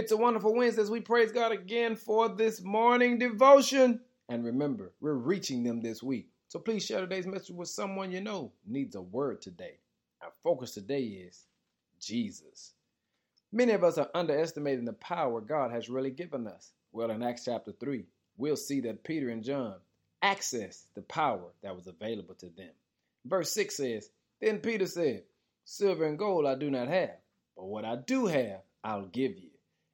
It's a wonderful Wednesday as we praise God again for this morning devotion. And remember, we're reaching them this week. So please share today's message with someone you know needs a word today. Our focus today is Jesus. Many of us are underestimating the power God has really given us. Well, in Acts chapter 3, we'll see that Peter and John accessed the power that was available to them. Verse 6 says, Then Peter said, Silver and gold I do not have, but what I do have, I'll give you.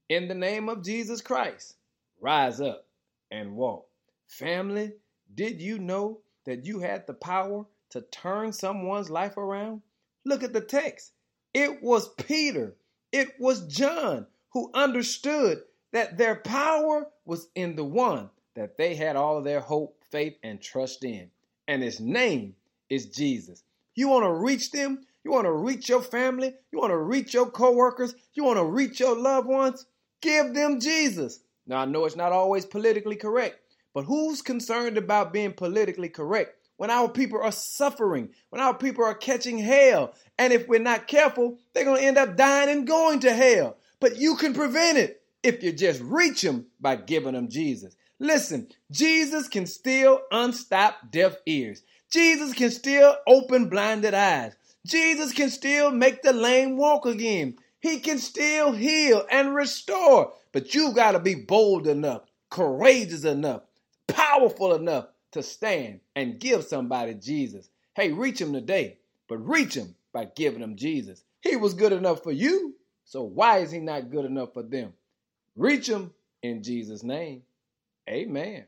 In the name of Jesus Christ, rise up and walk. Family, did you know that you had the power to turn someone's life around? Look at the text. It was Peter, it was John who understood that their power was in the one that they had all their hope, faith, and trust in. And his name is Jesus. You want to reach them? You want to reach your family? You want to reach your coworkers? You want to reach your loved ones? Give them Jesus. Now, I know it's not always politically correct, but who's concerned about being politically correct when our people are suffering, when our people are catching hell? And if we're not careful, they're going to end up dying and going to hell. But you can prevent it if you just reach them by giving them Jesus. Listen, Jesus can still unstop deaf ears. Jesus can still open blinded eyes. Jesus can still make the lame walk again. He can still heal and restore. But you got to be bold enough, courageous enough, powerful enough to stand and give somebody Jesus. Hey, reach him today, but reach him by giving them Jesus. He was good enough for you, so why is he not good enough for them? Reach him in Jesus' name. Amen.